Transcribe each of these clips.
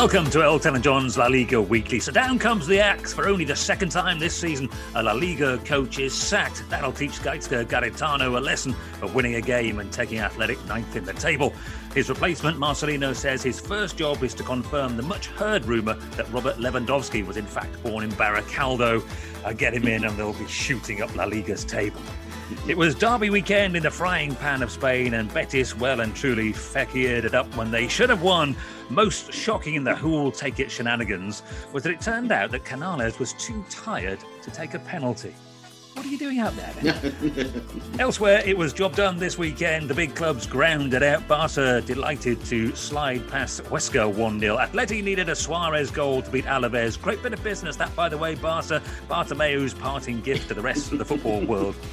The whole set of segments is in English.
Welcome to Elton and John's La Liga Weekly. So down comes the axe for only the second time this season. A La Liga coach is sacked. That'll teach Gaizka Garitano a lesson of winning a game and taking Athletic ninth in the table. His replacement, Marcelino, says his first job is to confirm the much heard rumour that Robert Lewandowski was in fact born in Baracaldo. Uh, get him in and they'll be shooting up La Liga's table. It was derby weekend in the frying pan of Spain, and Betis well and truly feciered it up when they should have won. Most shocking in the who'll take it shenanigans was that it turned out that Canales was too tired to take a penalty. What are you doing out there? Elsewhere, it was job done this weekend. The big clubs grounded out. Barca delighted to slide past Huesca 1 0. Atleti needed a Suarez goal to beat Alaves. Great bit of business, that, by the way, Barca. Bartomeu's parting gift to the rest of the football world.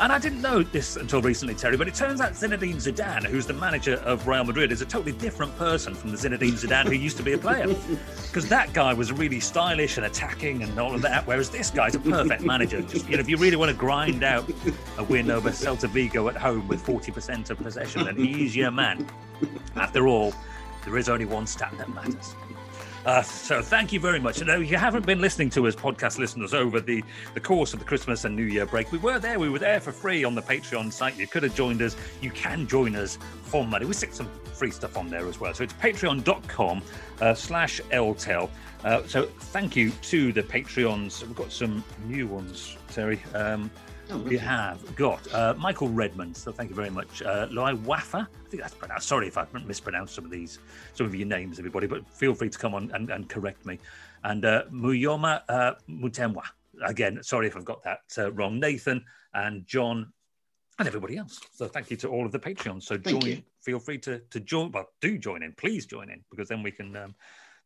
And I didn't know this until recently, Terry, but it turns out Zinedine Zidane, who's the manager of Real Madrid, is a totally different person from the Zinedine Zidane who used to be a player. Because that guy was really stylish and attacking and all of that, whereas this guy's a perfect manager. Just, you know, if you really want to grind out a win over Celta Vigo at home with 40% of possession, then he's your man. After all, there is only one stat that matters. Uh, so thank you very much. And if you haven't been listening to us, podcast listeners, over the, the course of the Christmas and New Year break, we were there. We were there for free on the Patreon site. You could have joined us. You can join us for money. We stick some free stuff on there as well. So it's patreon.com uh, slash LTEL. Uh, so thank you to the Patreons. We've got some new ones, Terry. Um, Oh, we have got uh, Michael Redmond. So thank you very much. Uh, Loi Waffa. Think that's pronounced. Sorry if I mispronounced some of these, some of your names, everybody. But feel free to come on and, and correct me. And uh, Muyoma uh, Mutemwa. Again, sorry if I've got that uh, wrong. Nathan and John and everybody else. So thank you to all of the Patreons. So Thank join. you. Feel free to to join. Well, do join in. Please join in because then we can. Um,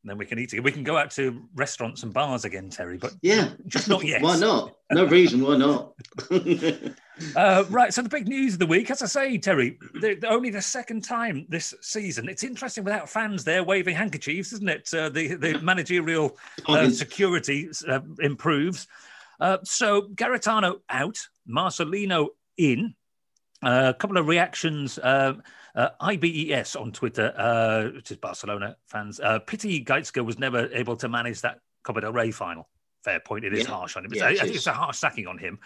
then we can eat it. We can go out to restaurants and bars again, Terry. But Yeah. just not yet. why not? No reason why not. Uh, right, so the big news of the week, as I say, Terry, the, the- only the second time this season. It's interesting without fans there waving handkerchiefs, isn't it? Uh, the the managerial uh, security uh, improves. Uh, so Garitano out, Marcelino in. Uh, a couple of reactions. Uh, IBES on Twitter, uh, which is Barcelona fans. Uh, pity Gaizka was never able to manage that Copa del Rey final. Fair point. It is Yeah. harsh on him. Yeah, I it think it's a harsh sacking on him.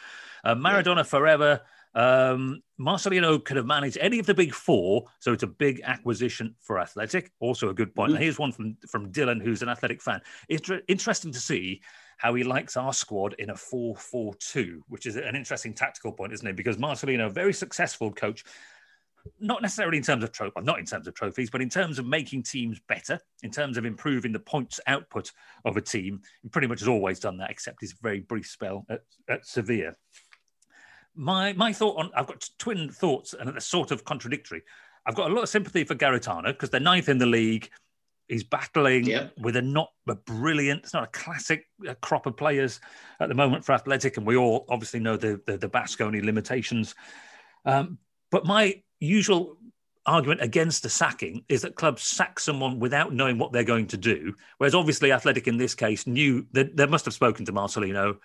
Uh, Maradona forever. Um, Marcelino could have managed any of the big four, so it's a big acquisition for Athletic. Also a good point. Mhm. Here's one from from Dylan, who's an Athletic fan. It's interesting to see how he likes our squad in a 4-4-2, which is an interesting tactical point, isn't it? Because Marcelino, very successful coach, not necessarily in terms of trophy, not in terms of trophies, but in terms of making teams better, in terms of improving the points output of a team. He pretty much has always done that, except his very brief spell at, at Sevilla. My my thought on I've got twin thoughts and they're sort of contradictory. I've got a lot of sympathy for Garitano because they're ninth in the league. He's battling Yep. with a not a brilliant, it's not a classic crop of players at the moment for Athletic, and we all obviously know the the, the Basconi limitations. Um, but my usual argument against the sacking is that clubs sack someone without knowing what they're going to do. Whereas obviously Athletic in this case knew that they must have spoken to Marcelino.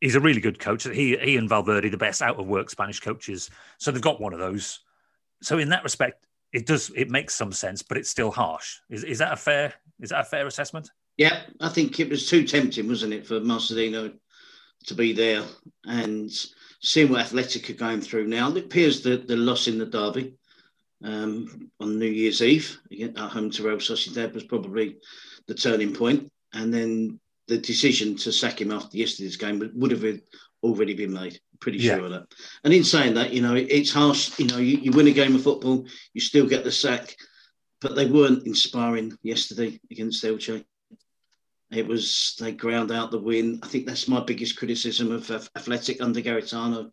He's a really good coach. He he and Valverde, the best out of work Spanish coaches. So they've got one of those. So in that respect, it does it makes some sense, but it's still harsh. Is is that a fair is that a fair assessment? Yeah, I think it was too tempting, wasn't it, for Marcelino to be there and seeing what Athletic are going through now. It appears that the loss in the derby um, on New Year's Eve again, at home to Real Sociedad was probably the turning point, and then the decision to sack him after yesterday's game would- have already been made. Pretty Yeah. sure of that. And in saying that, you know, it- it's harsh. You know, you, you win a game of football, you still get the sack, but they weren't inspiring yesterday against Elche. It was they ground out the win. I think that's my biggest criticism of, Athletic under Garitano.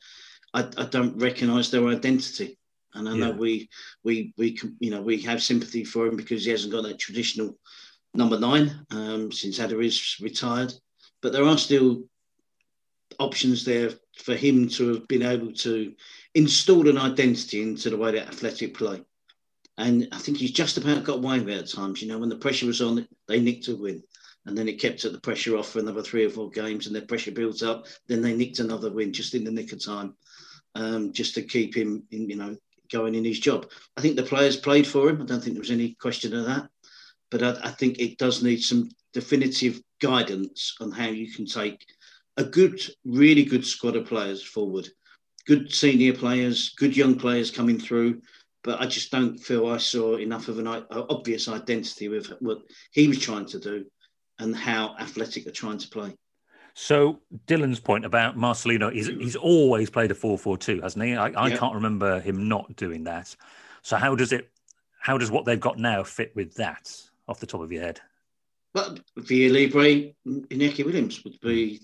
I, I don't recognise their identity, and I know Yeah. we we we you know we have sympathy for him because he hasn't got that traditional number nine um, since Aduriz retired. But there are still options there for him to have been able to install an identity into the way that Athletic play. And I think he's just about got away with it at times. You know, when the pressure was on, they nicked a win. And then it kept the pressure off for another three or four games, and the pressure builds up. Then they nicked another win just in the nick of time, um, just to keep him, in, you know, going in his job. I think the players played for him. I don't think there was any question of that. But I, I think it does need some definitive guidance on how you can take a good, really good squad of players forward. Good senior players, good young players coming through. But I just don't feel I saw enough of an obvious identity with what he was trying to do and how athletic are trying to play. So Dylan's point about Marcelino, he's he's always played a 4-4-2, hasn't he? I, I Yeah. can't remember him not doing that. So how does it how does what they've got now fit with that off the top of your head? But Villalibre, Iñaki Williams would be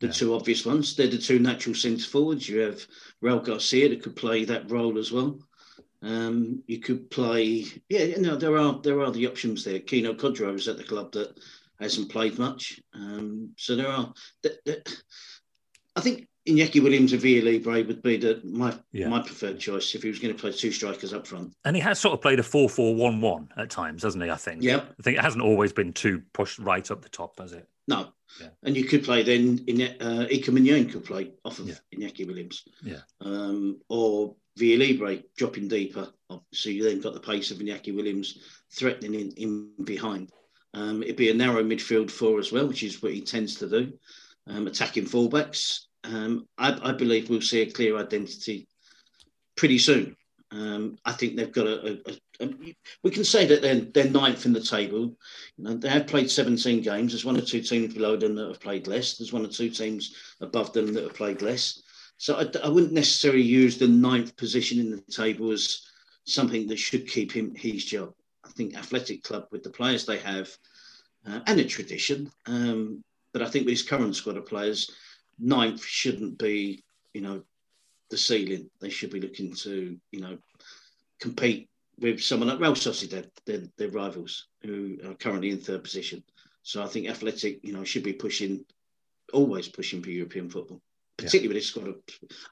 the Yeah. two obvious ones. They're the two natural centre forwards. You have Raul Garcia that could play that role as well. Um, you could play, yeah, you know, there are there are the options there. Kenan Kodro is at the club that hasn't played much, um, so there are. th- th- I think Iñaki Williams and Villalibre would be the my Yeah. my preferred choice if he was going to play two strikers up front. And he has sort of played a 4-4-1-1 at times, hasn't he? I think. Yep. I think it hasn't always been too pushed right up the top, has it? No. Yeah. And you could play then, in, uh, Iker Muniain could play off of Yeah. Iñaki Williams. Yeah. Um, or Villalibre dropping deeper. So you then got the pace of Iñaki Williams threatening in, in behind. Um, it'd be a narrow midfield four as well, which is what he tends to do. Um, attacking fullbacks. Um, I, I believe we'll see a clear identity pretty soon. Um, I think they've got a, a, a, a- We can say that they're, they're ninth in the table. You know, they have played 17 games. There's one or two teams below them that have played less. There's one or two teams above them that have played less. So I, I wouldn't necessarily use the ninth position in the table as something that should keep him his job. I think Athletic Club, with the players they have uh, and a tradition, um, but I think with his current squad of players, ninth shouldn't be, you know, the ceiling. They should be looking to, you know, compete with someone like Real Sociedad, their, their rivals, who are currently in third position. So I think Athletic, you know, should be pushing, always pushing for European football, particularly with this squad. Of,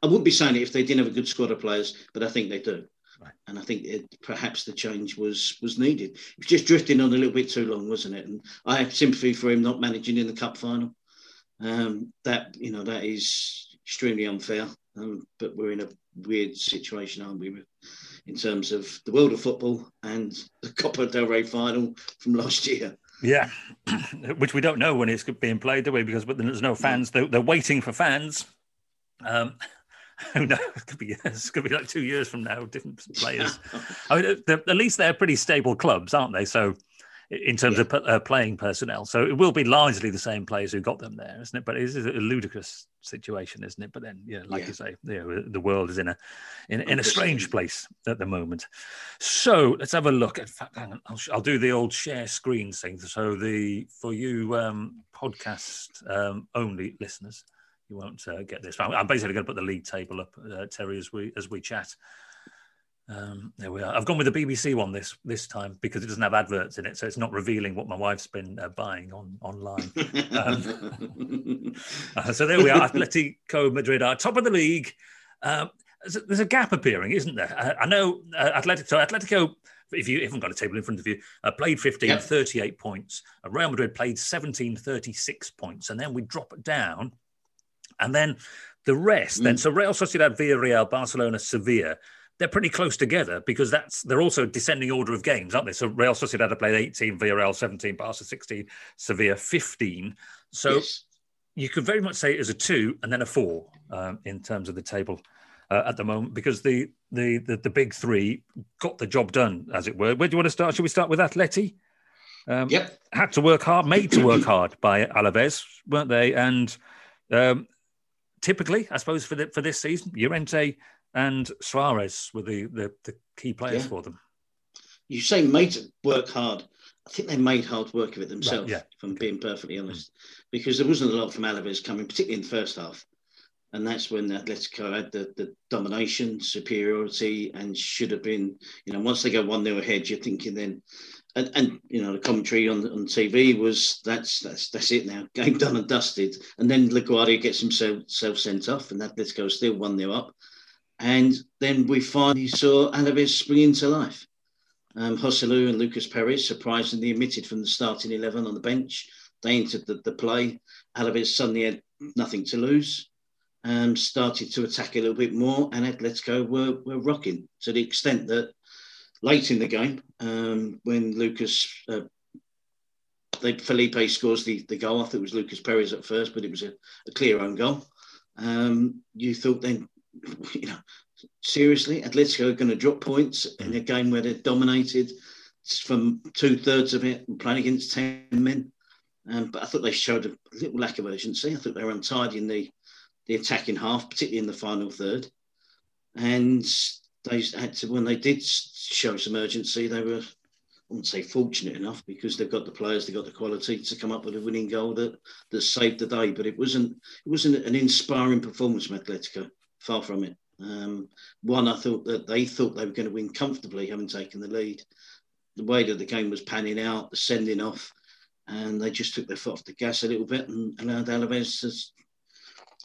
I wouldn't be saying it if they didn't have a good squad of players, but I think they do. Right. And I think it, perhaps the change was was needed. It was just drifting on a little bit too long, wasn't it? And I have sympathy for him not managing in the cup final. Um, that you know that is extremely unfair. Um, but we're in a weird situation, aren't we? In terms of the world of football and the Copa del Rey final from last year. Yeah, which we don't know when it's being played, do we? Because but there's no fans. They're, they're waiting for fans. Um, who knows? It could be it could be like two years from now. Different players. I mean, at least they're pretty stable clubs, aren't they? So, in terms of uh, playing personnel, so it will be largely the same players who got them there, isn't it? But it is a ludicrous situation, isn't it? But then, yeah, like Yeah. you say, you know, the world is in a in, in a strange place at the moment. So let's have a look. In fact, hang on, I'll, I'll do the old share screen thing. So the for you um, podcast um, only listeners, you won't uh, get this. I'm basically going to put the league table up, uh, Terry, as we as we chat. Um, there we are. I've gone with the BBC one this this time because it doesn't have adverts in it, so it's not revealing what my wife's been uh, buying on online. Um, Uh, so there we are. Atletico Madrid are top of the league. Um, there's, a, gap appearing, isn't there? Uh, I know uh, Atletico. So Atletico, if you haven't got a table in front of you, uh, played 15, Yep. 38 points. Uh, Real Madrid played 17, 36 points, and then we drop it down, and then the rest. Then so Real Sociedad, Villarreal, Barcelona, Sevilla. They're pretty close together because that's they're also descending order of games, aren't they? So Real Sociedad have played 18, Villarreal 17, Barca 16, Sevilla 15. So Yes. you could very much say it as a two and then a four um, in terms of the table uh, at the moment because the, the the the big three got the job done, as it were. Where do you want to start? Should we start with Atleti? Um, Yep. Had to work hard, made to work hard by Alaves, weren't they? And um, typically, I suppose for the, for this season, Llorente and Suarez were the the, the key players Yeah. for them. you say made work hard. I think they made hard work of it themselves, Right, yeah. if I'm being perfectly hmm. honest, because there wasn't a lot from Alaves coming, particularly in the first half. And that's when Atletico had the, the domination, superiority, and should have been, you know, once they go 1 0 ahead, you're thinking then, and, and you know, the commentary on, on TV was that's that's that's it now, game done and dusted. And then LaGuardia gets himself self sent off, and Atletico still 1 0 up. And then we finally saw Alaves spring into life. Um, Joselu and Lucas Perez surprisingly omitted from the starting 11 on the bench. They entered the, the play. Alaves suddenly had nothing to lose, um, started to attack a little bit more, and Atletico were, were rocking to the extent that late in the game, um, when Lucas, uh, they, Felipe scores the, the goal, I thought it was Lucas Perez at first, but it was a, a clear own goal. Um, you thought then, you know, seriously, Atletico are going to drop points in a game where they're dominated from two thirds of it and playing against 10 men. Um, but I thought they showed a little lack of urgency. I thought they were untidy in the, the attacking half, particularly in the final third. And they had to, when they did show some urgency, they were, I wouldn't say fortunate enough because they've got the players, they've got the quality to come up with a winning goal that, that saved the day. But it wasn't, it wasn't an inspiring performance from Atletico, far from it. Um, one, I thought that they thought they were going to win comfortably, having taken the lead. The way that the game was panning out, the sending off, and they just took their foot off the gas a little bit and allowed Alaves to,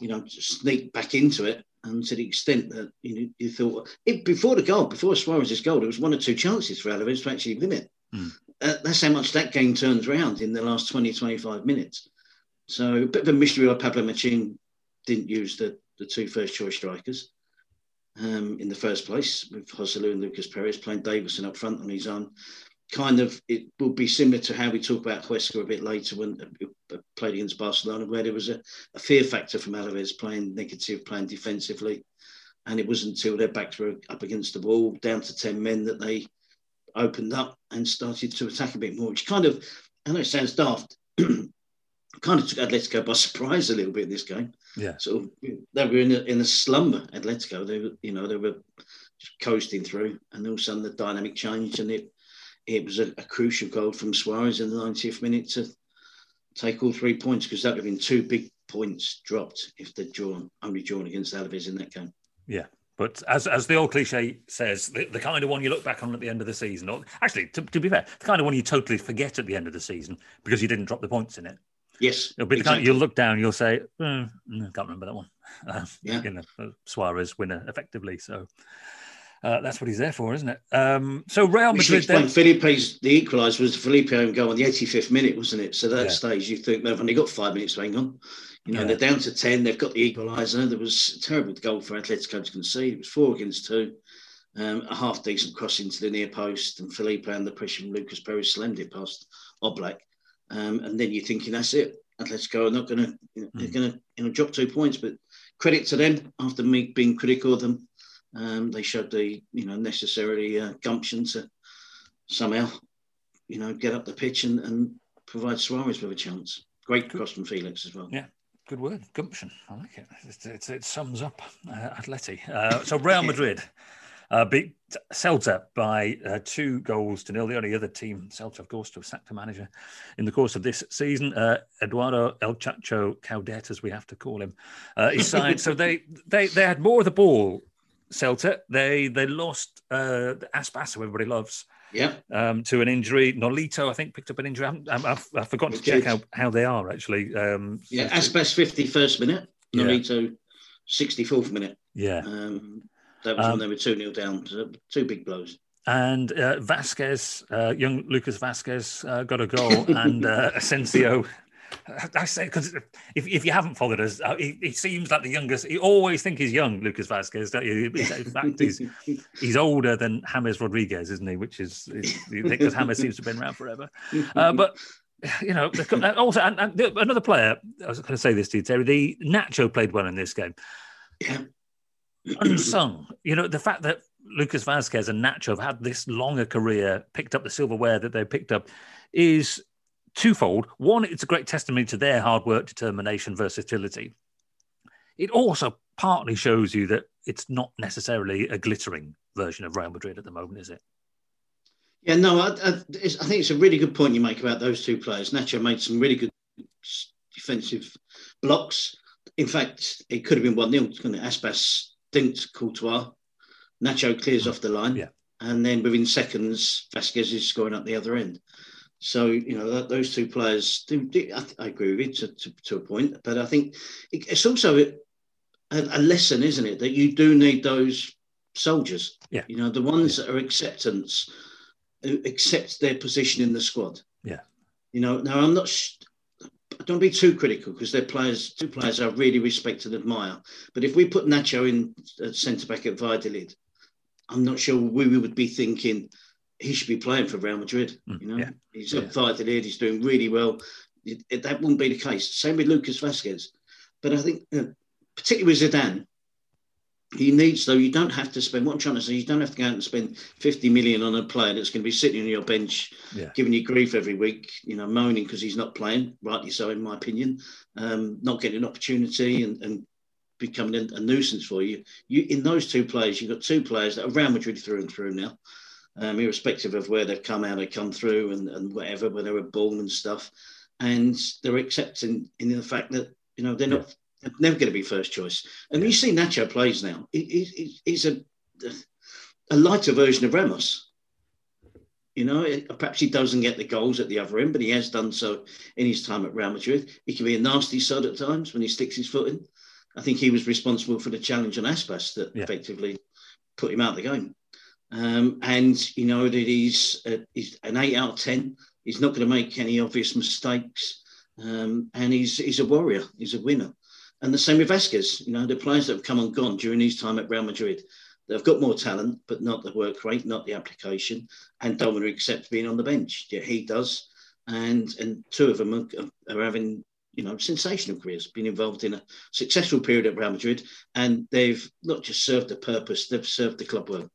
you know, sneak back into it. And to the extent that you know, you thought it, before the goal, before Suarez's goal, there was one or two chances for Alaves to actually win it. Mm. Uh, that's how much that game turns around in the last 20, 25 minutes. So a bit of a mystery why Pablo Machin didn't use the, the two first choice strikers um, in the first place with Joselu and Lucas Perez playing Deyverson up front on his own. Kind of, it will be similar to how we talk about Huesca a bit later when uh, played against Barcelona, where there was a, a fear factor from Alaves playing negative, playing defensively. And it wasn't until their backs were up against the wall, down to 10 men, that they opened up and started to attack a bit more, which kind of, I know it sounds daft, kind of took Atletico by surprise a little bit in this game. Yeah. So they were in a, in a slumber, Atletico. They were, you know, they were just coasting through, and all of a sudden the dynamic changed, and it it was a, a crucial goal from Suarez in the 90th minute to take all three points because that would have been two big points dropped if they'd drawn only drawn against Alaves in that game. Yeah. But as, as the old cliche says, the, the kind of one you look back on at the end of the season, or actually, to, to be fair, the kind of one you totally forget at the end of the season because you didn't drop the points in it. Yes, It'll be the kind you'll look down, you'll say, "Hmm, I can't remember that one. Uh, Yeah. You know, Suarez winner effectively. So uh, that's what he's there for, isn't it? Um, so Real Madrid then. Felipe's the equaliser was Felipe own goal on the 85th minute, wasn't it? So that Yeah. stage, you think they've only got five minutes to hang on. You know, Yeah. they're down to 10, they've got the equaliser. There was a terrible goal for Atletico to concede. It was four against two. Um, a half decent cross into the near post, and Felipe under pressure from Lucas Perez slammed it past Oblak. Um, and then you're thinking, that's it. Atletico are not going to, you know, they're Mm. going to you know, drop two points. But credit to them after me being critical of them. Um, they showed the you know necessary uh, gumption to somehow you know get up the pitch and, and provide Suarez with a chance. Great cross from Felix as well. Yeah. Good word, gumption. I like it. It, it, it sums up uh, Atleti. Uh, so Real Madrid uh, beat Celta by uh, two goals to nil. The only other team, Celta, of course, to have sacked a manager in the course of this season. Uh, Eduardo El Chacho Coudet, as we have to call him, uh, his side. so they, they they had more of the ball. Celta. They they lost uh, Aspas, who everybody loves, Yeah, um, to an injury. Nolito, I think, picked up an injury. I haven't- I've, forgotten to check how, how they are actually. Um, yeah. Aspas 51st minute, Yeah. Nolito 64th minute. yeah. Um, that was Um, when they were 2 0 down. So two big blows. And uh, Vazquez, uh, young Lucas Vazquez, uh, got a goal, and uh, Asensio. I say because if, if you haven't followed us, uh, he, he seems like the youngest. You always think he's young, Lucas Vazquez, don't you? In fact, he's he's older than James Rodriguez, isn't he? Which is because James seems to have been around forever. Uh, but you know, uh, also and, and another player. I was going to say this to you, Terry. The Nacho played well in this game. Yeah. Unsung. You know, the fact that Lucas Vazquez and Nacho have had this longer career, picked up the silverware that they picked up, is twofold. One, it's a great testimony to their hard work, determination, versatility. It also partly shows you that it's not necessarily a glittering version of Real Madrid at the moment, is it? Yeah, no, I, I, I, think it's a really good point you make about those two players. Nacho made some really good defensive blocks. In fact, it could have been 1 0. Aspas dinked Courtois. Nacho clears hmm. off the line. Yeah. And then within seconds, Vazquez is scoring up the other end. So, you know, that, those two players, do, do, I, I, agree with it to, to, to, a point. But I think it, it's also a, a, lesson, isn't it, that you do need those soldiers. Yeah. You know, the ones yeah. that are acceptance, who accept their position in the squad. Yeah. You know, now I'm not, don't be too critical because they're players, two players I really respect and admire. But if we put Nacho in at centre back at Valladolid, I'm not sure we would be thinking he should be playing for Real Madrid. Mm, you know, yeah. he's at yeah. Valladolid, he's doing really well. It, it, that wouldn't be the case. Same with Lucas Vazquez. But I think, you know, particularly with Zidane, he needs though. You don't have to spend. What I'm trying to say, you don't have to go out and spend 50 million on a player that's going to be sitting on your bench, yeah. giving you grief every week. You know, moaning because he's not playing. Rightly so, in my opinion. Um, not getting an opportunity and, and becoming a, a, nuisance for you. You in those two players, you've got two players that are Real Madrid through and through now. Um, irrespective of where they've come out, or come through and, and whatever, where they were born and stuff, and they're accepting in the fact that you know they're not never going to be first choice. And you see Nacho plays now, he, he's a, a lighter version of Ramos. You know, perhaps he doesn't get the goals at the other end, but he has done so in his time at Real Madrid. He can be a nasty sod at times when he sticks his foot in. I think he was responsible for the challenge on Aspas that yeah. effectively put him out of the game. Um, and you know that he's, uh, he's an eight out of ten. He's not going to make any obvious mistakes, um, and he's he's a warrior. He's a winner. And the same with Vazquez. You know, the players that have come and gone during his time at Real Madrid, they've got more talent, but not the work rate, not the application, and don't want to accept being on the bench. Yeah, he does. And and two of them are, are having you know sensational careers, been involved in a successful period at Real Madrid, and they've not just served the purpose, they've served the club well.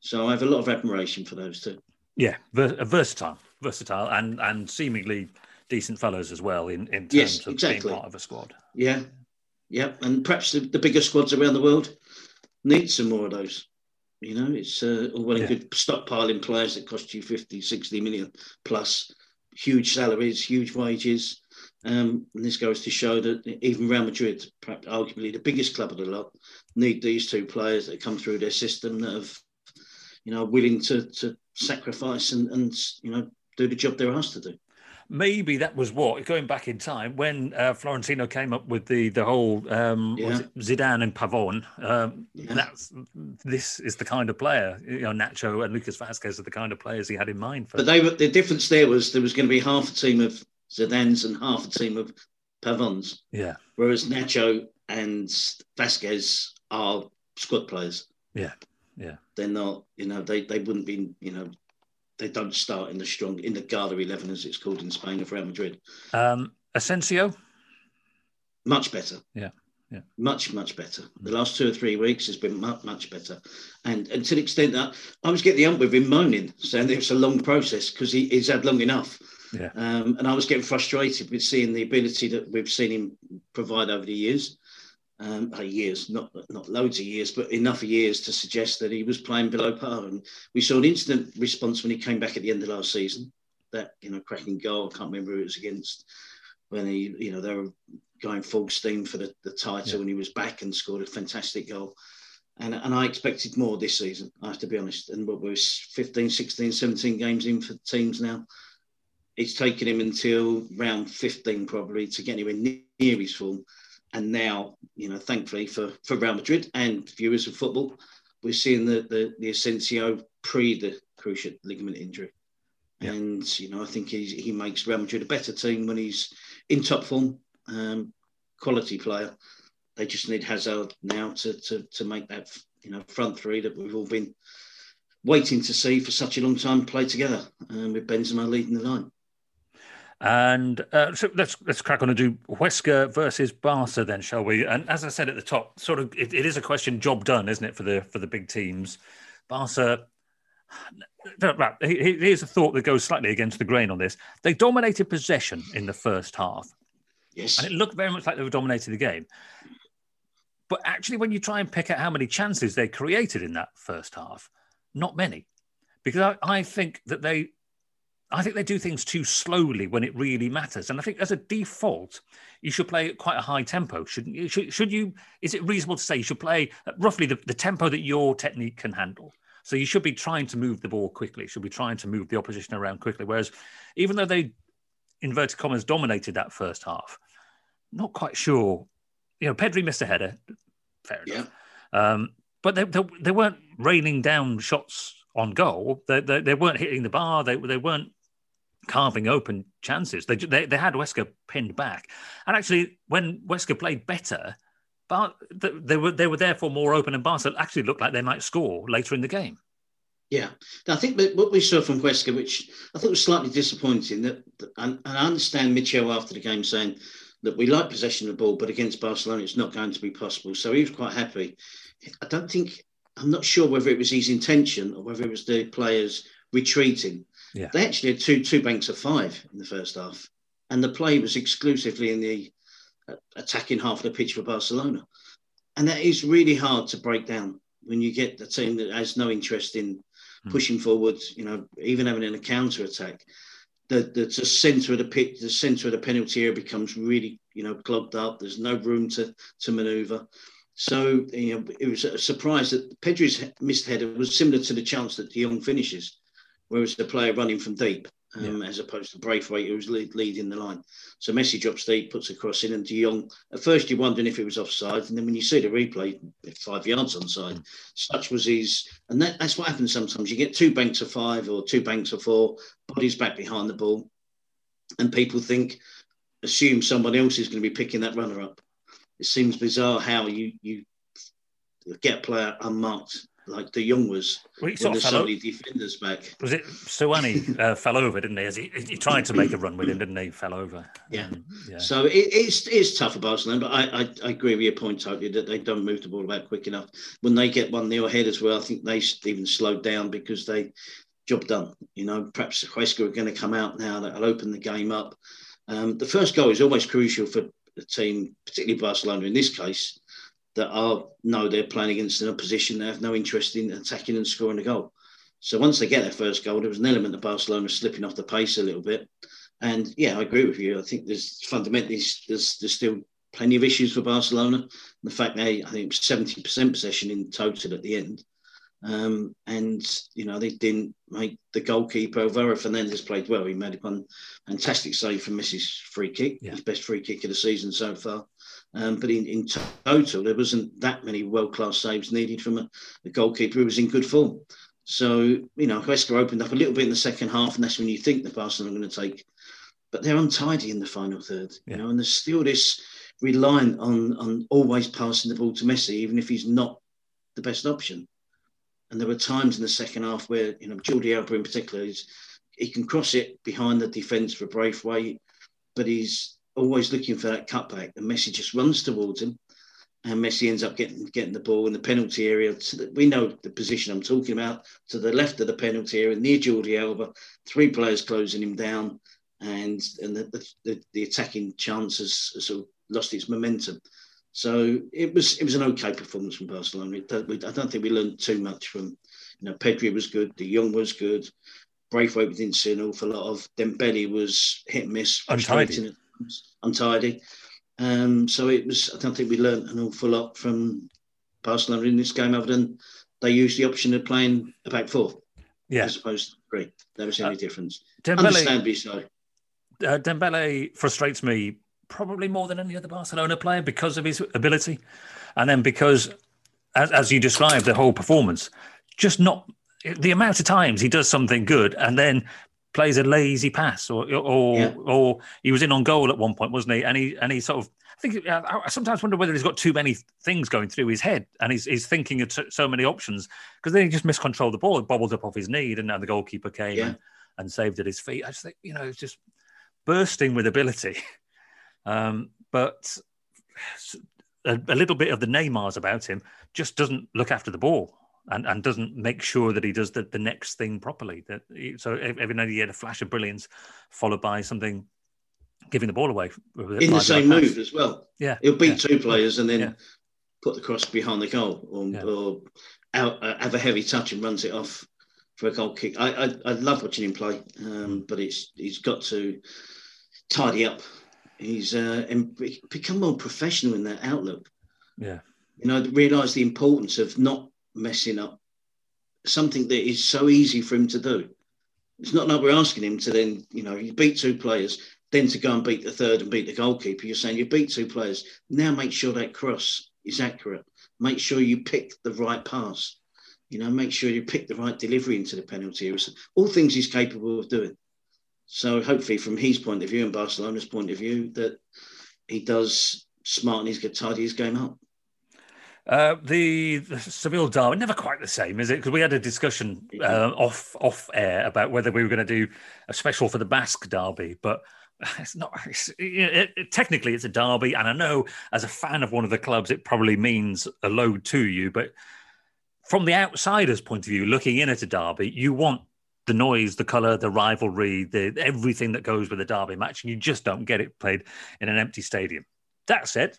So I have a lot of admiration for those two. Yeah, versatile, versatile, and and seemingly decent fellows as well in, in terms yes, of exactly. being part of a squad. Yeah, yeah, and perhaps the, the bigger squads around the world need some more of those. You know, it's uh, all well and yeah. good stockpiling players that cost you 50, 60 million plus, huge salaries, huge wages. Um, and this goes to show that even Real Madrid, perhaps arguably the biggest club of the lot, need these two players that come through their system that have, you know, willing to to sacrifice and, and you know do the job they're asked to do maybe that was what going back in time when uh, Florentino came up with the the whole um, yeah. Zidane and Pavon. Um, yeah. That's this is the kind of player you know. Nacho and Lucas Vazquez are the kind of players he had in mind. For. But they were the difference there was there was going to be half a team of Zidane's and half a team of Pavons. Yeah. Whereas Nacho and Vazquez are squad players. Yeah. Yeah. They're not. You know, they they wouldn't be. You know, they don't start in the strong in the Garda eleven as it's called in Spain of Real Madrid. Um, Asensio, much better. Yeah. Yeah. Much, much better. The last two or three weeks has been much, much better. And, and to the extent that I was getting the ump with him moaning, saying that it's a long process because he, he's had long enough. Yeah. Um, and I was getting frustrated with seeing the ability that we've seen him provide over the years um, years, not not loads of years, but enough years to suggest that he was playing below par. And we saw an instant response when he came back at the end of last season. That you know, cracking goal. I can't remember who it was against. When he, you know, they were going full steam for the, the title, yeah. and he was back and scored a fantastic goal. And, and I expected more this season, I have to be honest. And what we're 15, 16, 17 games in for teams now. It's taken him until round 15 probably to get anywhere near his form and now, you know, thankfully for, for Real Madrid and viewers of football, we're seeing the the, the Asensio pre the cruciate ligament injury. Yeah. And, you know, I think he's, he makes Real Madrid a better team when he's in top form, um, quality player. They just need Hazard now to, to, to make that, you know, front three that we've all been waiting to see for such a long time play together um, with Benzema leading the line. And uh, so let's let's crack on and do Huesca versus Barca then, shall we? And as I said at the top, sort of it, it is a question job done, isn't it, for the for the big teams? Barca. Here's a thought that goes slightly against the grain on this. They dominated possession in the first half. Yes. And it looked very much like they were dominating the game. But actually, when you try and pick out how many chances they created in that first half, not many because I, I think that they I think they do things too slowly when it really matters. And I think as a default, you should play at quite a high tempo. Shouldn't you? Should, should you? Is it reasonable to say you should play at roughly the, the tempo that your technique can handle? So you should be trying to move the ball quickly. Should be trying to move the opposition around quickly. Whereas, even though they inverted commas dominated that first half, not quite sure. You know, Pedri missed a header. Fair enough. Yeah. Um, but they, they, they weren't raining down shots on goal. They, they, they, weren't hitting the bar. They, they weren't carving open chances. They, they, they had Huesca pinned back. And actually, when Huesca played better, but they were they were therefore more open, and Barca actually looked like they might score later in the game. Yeah, I think what we saw from Huesca, which I thought was slightly disappointing, that and, I understand Michel after the game saying that we like possession of the ball, but against Barcelona it's not going to be possible. So he was quite happy. I don't think I'm not sure whether it was his intention or whether it was the players retreating. Yeah. They actually had two two banks of five in the first half, and the play was exclusively in the attacking half of the pitch for Barcelona. And that is really hard to break down when you get a team that has no interest in hmm. pushing forward, you know, even having a counter attack. The, the, the centre of the pitch, the centre of the penalty area becomes really, you know, clogged up. There's no room to, to manoeuvre. So, you know, it was a surprise that Pedri's missed header was similar to the chance that De Jong finishes, whereas the player running from deep um, yeah. as opposed to Braithwaite, who was lead, leading the line. So Messi drops deep, puts a cross in, and De Jong. At first, you're wondering if it was offside, and then when you see the replay, five yards onside. Mm. Such was his, and that, that's what happens sometimes. You get two banks of five or two banks of four, bodies back behind the ball, and people think, assume someone else is going to be picking that runner up. It seems bizarre how you you get a player unmarked like De Jong was well, when there's so many defenders back. Was it Stuani uh, fell over, didn't he? As he, he tried to make a run with him, didn't he? Fell over. Yeah. Um, yeah. So it, it's it's tough for Barcelona, but I, I, I agree with your point totally that they don't move the ball about quick enough. When they get one nil ahead as well, I think they even slowed down because they job done. You know, perhaps Huesca are going to come out now that'll open the game up. Um, the first goal is always crucial for the team, particularly Barcelona in this case that are know they're playing against an opposition they have no interest in attacking and scoring a goal. So once they get their first goal, there was an element of Barcelona slipping off the pace a little bit. And yeah, I agree with you. I think there's fundamentally there's, there's still plenty of issues for Barcelona. The fact they I think seventy percent possession in total at the end, um, and you know they didn't make the goalkeeper Alvaro Fernandez played well. He made one fantastic save from Messi's free kick, yeah. his best free kick of the season so far. Um, but in, in total, there wasn't that many world class saves needed from a, a, goalkeeper who was in good form. So, you know, Huesca opened up a little bit in the second half, and that's when you think the Barcelona are going to take. But they're untidy in the final third, yeah. you know, and there's still this reliant on, on always passing the ball to Messi, even if he's not the best option. And there were times in the second half where, you know, Jordi Alba in particular, is, he can cross it behind the defence for Braithwaite, but he's always looking for that cutback, and Messi just runs towards him, and Messi ends up getting getting the ball in the penalty area. The, we know the position I'm talking about to the left of the penalty area, near Jordi Alba. Three players closing him down, and and the the, the attacking chance has, has sort of lost its momentum. So it was it was an okay performance from Barcelona. I don't think we learned too much from. You know, Pedri was good. De Jong was good. Braithwaite we didn't see an awful lot of. Dembele was hit and miss. Untidy untidy. Um, so it was. I don't think we learned an awful lot from Barcelona in this game, other than they used the option of playing a back four, yeah, as opposed to three. That was the only uh, difference. Dembele, Understandably so. Uh, Dembele frustrates me probably more than any other Barcelona player because of his ability, and then because, as, as you described, the whole performance, just not the amount of times he does something good and then plays a lazy pass, or or yeah. or he was in on goal at one point, wasn't he? And he and he sort of. I think I sometimes wonder whether he's got too many things going through his head, and he's, he's thinking of so many options because then he just miscontrolled the ball, it bobbled up off his knee, and now the goalkeeper came yeah. and, and saved at his feet. I just think you know, it's just bursting with ability, um, but a, a little bit of the Neymars about him just doesn't look after the ball and, and doesn't make sure that he does the, the next thing properly. That he, so every night he had a flash of brilliance followed by something giving the ball away in the same move as well. Yeah, he'll beat yeah. two players and then yeah. put the cross behind the goal, or, yeah. or out, uh, have a heavy touch and runs it off for a goal kick. I I, I love watching him play, um, but it's he's got to tidy up. He's uh, become more professional in that outlook. Yeah, you know, realise the importance of not messing up something that is so easy for him to do. It's not like we're asking him to then, you know, you beat two players, then to go and beat the third and beat the goalkeeper. You're saying you beat two players. Now make sure that cross is accurate. Make sure you pick the right pass. You know, make sure you pick the right delivery into the penalty area. All things he's capable of doing. So hopefully, from his point of view and Barcelona's point of view, that he does smarten his tidy his game up. Uh, the, the Derby never quite the same, is it? Because we had a discussion uh, off off air about whether we were going to do a special for the Basque Derby, but it's not. It's, it, it, technically, it's a derby, and I know as a fan of one of the clubs, it probably means a load to you. But from the outsider's point of view, looking in at a derby, you want the noise, the colour, the rivalry, the everything that goes with a derby match, and you just don't get it played in an empty stadium. That said,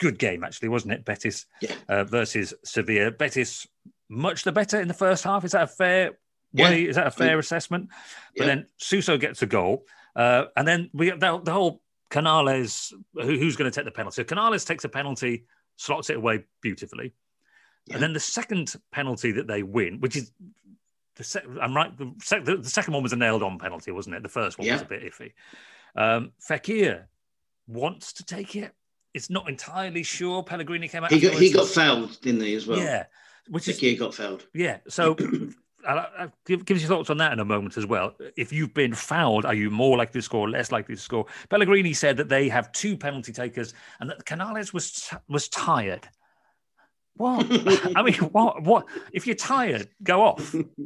good game, actually, wasn't it? Betis yeah. uh, versus Sevilla. Betis much the better in the first half. Is that a fair way? Yeah. Is that a fair assessment? But then Suso gets a goal, uh, and then we the, the whole Canales. Who, who's going to take the penalty? Canales takes a penalty, slots it away beautifully, and then the second penalty that they win, which is the sec- I'm right. The, sec- the, the, second one was a nailed on penalty, wasn't it? The first one was a bit iffy. Um, Fekir wants to take it it's not entirely sure. Pellegrini came out. He got, he oh, got fouled, didn't he, as well? Yeah, which is he got fouled. Yeah, so. I'll, I'll give, give us your thoughts on that in a moment as well. If you've been fouled, are you more likely to score, or less likely to score? Pellegrini said that they have two penalty takers and that Canales was was tired. What? I mean, what? What? If you're tired, go off.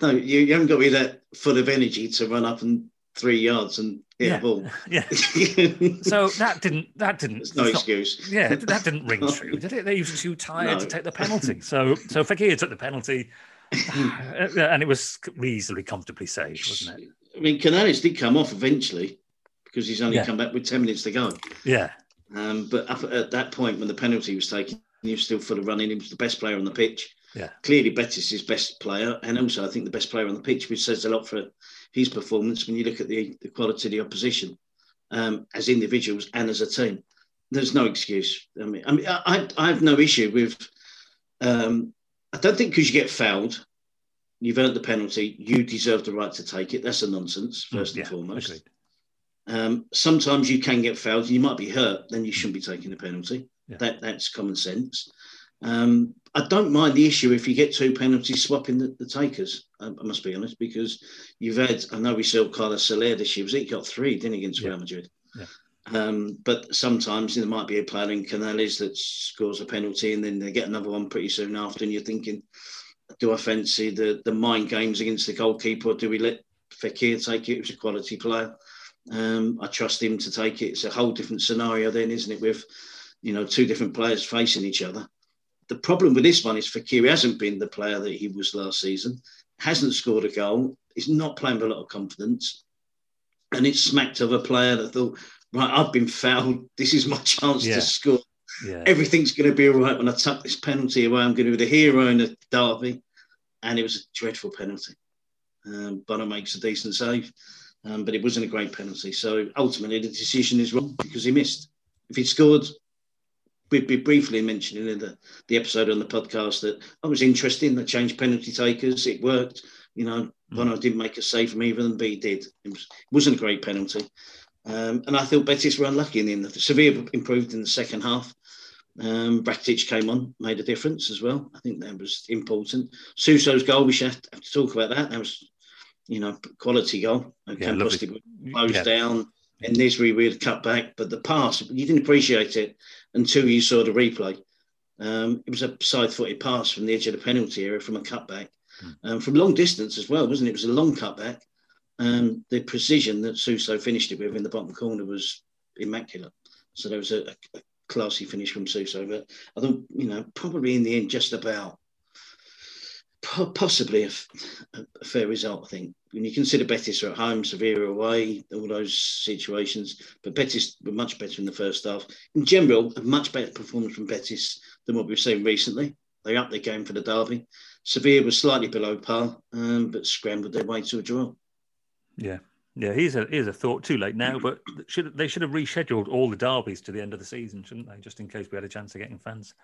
no, you, you haven't got to be that full of energy to run up and three yards and hit yeah. a ball. Yeah. so that didn't that didn't There's no not, excuse. Yeah, that didn't ring true, did it? They were too tired no. to take the penalty. So so Fekir took the penalty. and it was reasonably comfortably saved, wasn't it? I mean, Canales did come off eventually because he's only yeah. come back with 10 minutes to go. Yeah. Um, but at that point, when the penalty was taken, he was still full of running. He was the best player on the pitch. Yeah. Clearly, Betis is best player, and also I think the best player on the pitch, which says a lot for his performance when you look at the, the quality of the opposition um, as individuals and as a team. There's no excuse. I mean, I, mean, I, I have no issue with. Um, I don't think because you get fouled, you've earned the penalty, you deserve the right to take it. That's a nonsense, mm, first yeah, and foremost. Um, sometimes you can get fouled and you might be hurt, then you shouldn't be taking the penalty. Yeah. That that's common sense. Um, I don't mind the issue if you get two penalties swapping the, the takers. I, I, must be honest because you've had. I know we saw Carlos Soler this year. Was he got three? Didn't he against yeah. Real Madrid? Yeah. Um, but sometimes there might be a player in Canales that scores a penalty and then they get another one pretty soon after, and you're thinking, do I fancy the the mind games against the goalkeeper, do we let Fekir take it? It was a quality player. Um, I trust him to take it. It's a whole different scenario then, isn't it? With you know two different players facing each other the problem with this one is Fekir hasn't been the player that he was last season, hasn't scored a goal, is not playing with a lot of confidence. And it's smacked of a player that thought, right, I've been fouled. This is my chance yeah. to score. Yeah. Everything's going to be all right when I tuck this penalty away. I'm going to be the hero in the derby. And it was a dreadful penalty. Um, Bono makes a decent save, um, but it wasn't a great penalty. So ultimately, the decision is wrong because he missed. If he'd scored, we'd be briefly mentioning in the, the episode on the podcast that I was interesting. They changed penalty takers. It worked. You know, mm. Bono didn't make a save from either of them, but he did. It, was, wasn't a great penalty. Um, and I thought Betis were unlucky in the end. Sevilla improved in the second half. Um, Rakitic came on, made a difference as well. I think that was important. Suso's goal, we should have to, have to talk about that. That was, you know, quality goal. Yeah, closed yeah. down and Nesyri with cut back, but the pass, you didn't appreciate it until you saw the replay. Um, it was a side-footed pass from the edge of the penalty area from a cutback, mm. um, from long distance as well, wasn't it? It was a long cutback. Um, the precision that Suso finished it with in the bottom corner was immaculate. So there was a, a classy finish from Suso. But I thought, you know, probably in the end, just about possibly a, a, fair result, I think. When you consider Betis are at home, Sevilla away, all those situations, but Betis were much better in the first half. In general, a much better performance from Betis than what we've seen recently. They upped their game for the derby. Sevilla was slightly below par, um, but scrambled their way to a draw. Yeah. Yeah, Here's a he's a thought too late now, but should they should have rescheduled all the derbies to the end of the season, shouldn't they? Just in case we had a chance of getting fans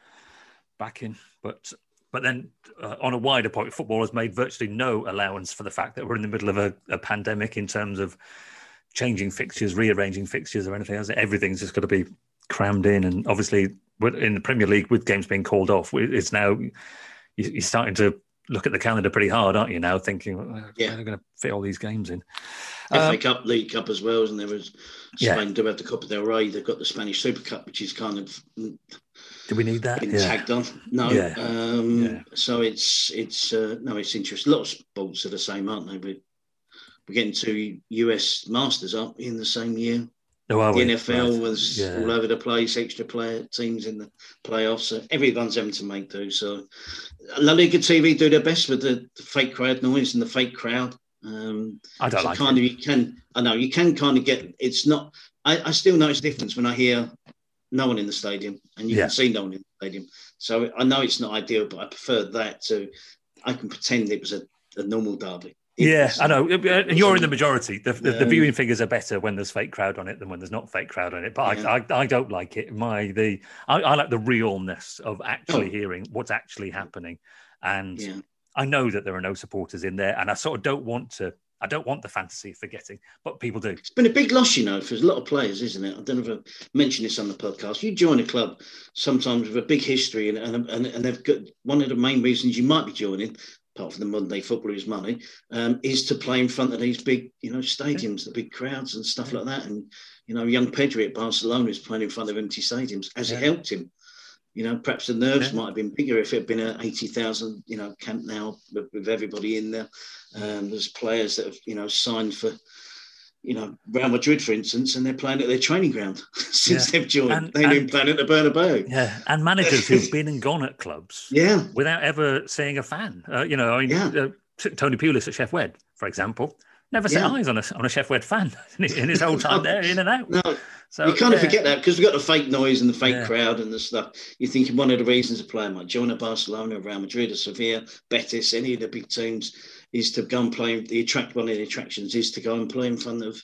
back in. But but then uh, on a wider point, football has made virtually no allowance for the fact that we're in the middle of a, a pandemic in terms of changing fixtures, rearranging fixtures, or anything else. Everything's just got to be crammed in, and obviously in the Premier League with games being called off, it's now you're starting to look at the calendar pretty hard, aren't you? Now thinking, well, yeah, they're going to fit all these games in. FA um, Cup, League Cup as well, and there was Spain yeah. do have the Copa del Rey. They've got the Spanish Super Cup, which is kind of. Do we need that? Been yeah. tagged on? No. Yeah. Um, yeah. So it's it's uh, no, it's interesting. A lot of sports are the same, aren't they? We're, we're getting two US Masters up in the same year. No, Oh, the NFL right. was yeah. all over the place, extra player teams in the playoffs. So everyone's having to make do. So La Liga TV do their best with the, the fake crowd noise and the fake crowd. Um, I don't so like kind it. of you can. I know you can kind of get. It's not. I, I still notice difference when I hear no one in the stadium and you yeah. can see no one in the stadium. So I know it's not ideal, but I prefer that to. I can pretend it was a, a normal derby. Yeah, I know. And you're in the majority. The, the, the, viewing figures are better when there's fake crowd on it than when there's not fake crowd on it. But yeah. I, I, I, don't like it. My the I, I like the realness of actually oh. hearing what's actually happening, and yeah. I know that there are no supporters in there, and I sort of don't want to. I don't want the fantasy of forgetting, but people do. It's been a big loss, you know, for a lot of players, isn't it? I don't know if I mentioned this on the podcast. You join a club sometimes with a big history, and, and, and they've got one of the main reasons you might be joining apart from the Monday footballers' money, um, is to play in front of these big, you know, stadiums, the big crowds and stuff like that. And you know, young Pedri at Barcelona is playing in front of empty stadiums. Has yeah. it helped him? You know, perhaps the nerves yeah. might have been bigger if it had been an eighty thousand, you know, Camp Nou with, with everybody in there. Um, there's players that have, you know, signed for you know, Real Madrid, for instance, and they're playing at their training ground since yeah. they've joined. And, They've been playing at the Bernabeu. Yeah, and managers who've been and gone at clubs. Yeah, without ever seeing a fan. Uh, you know, I mean, yeah. uh, Tony Pulis at Sheff Wed, for example, never set yeah. eyes on a on a Sheff Wed fan in his whole time there, in and out. No, so you kind yeah. of forget that because we've got the fake noise and the fake crowd and the stuff. You're thinking one of the reasons a player might join a Barcelona, Real Madrid, or Sevilla, Betis, any of the big teams is to go and play. The attract one of the attractions is to go and play in front of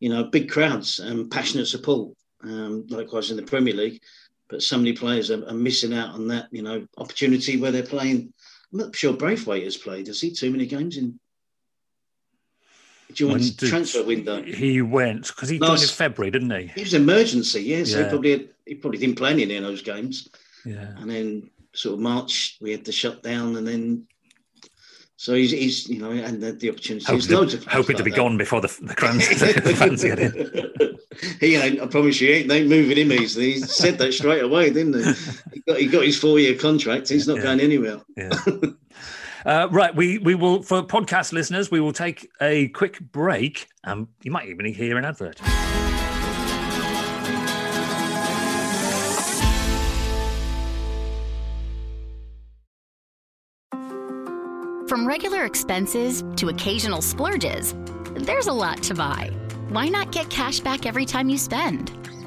you know, big crowds and passionate support. Um, likewise in the Premier League, but so many players are, are, missing out on that, you know, opportunity where they're playing. I'm not sure Braithwaite has played. Has he too many games in? Do you want transfer window? He went because he Last, joined in February, didn't he? He was emergency, yeah. So yeah. he probably he probably didn't play any in those games. Yeah. And then sort of March we had to shut down, and then so he's, he's you know, and the, the opportunity. Hoping, to, hoping like to be that. gone before the, the, crowns, the fans get in. he ain't, I promise you, he ain't, they ain't moving him easily. He said that straight away, didn't he? He got, he got his four year contract. He's not yeah. going anywhere. Yeah. Uh, right, we we will for podcast listeners, we will take a quick break. Um, you might even hear an advert. From regular expenses to occasional splurges, there's a lot to buy. Why not get cash back every time you spend?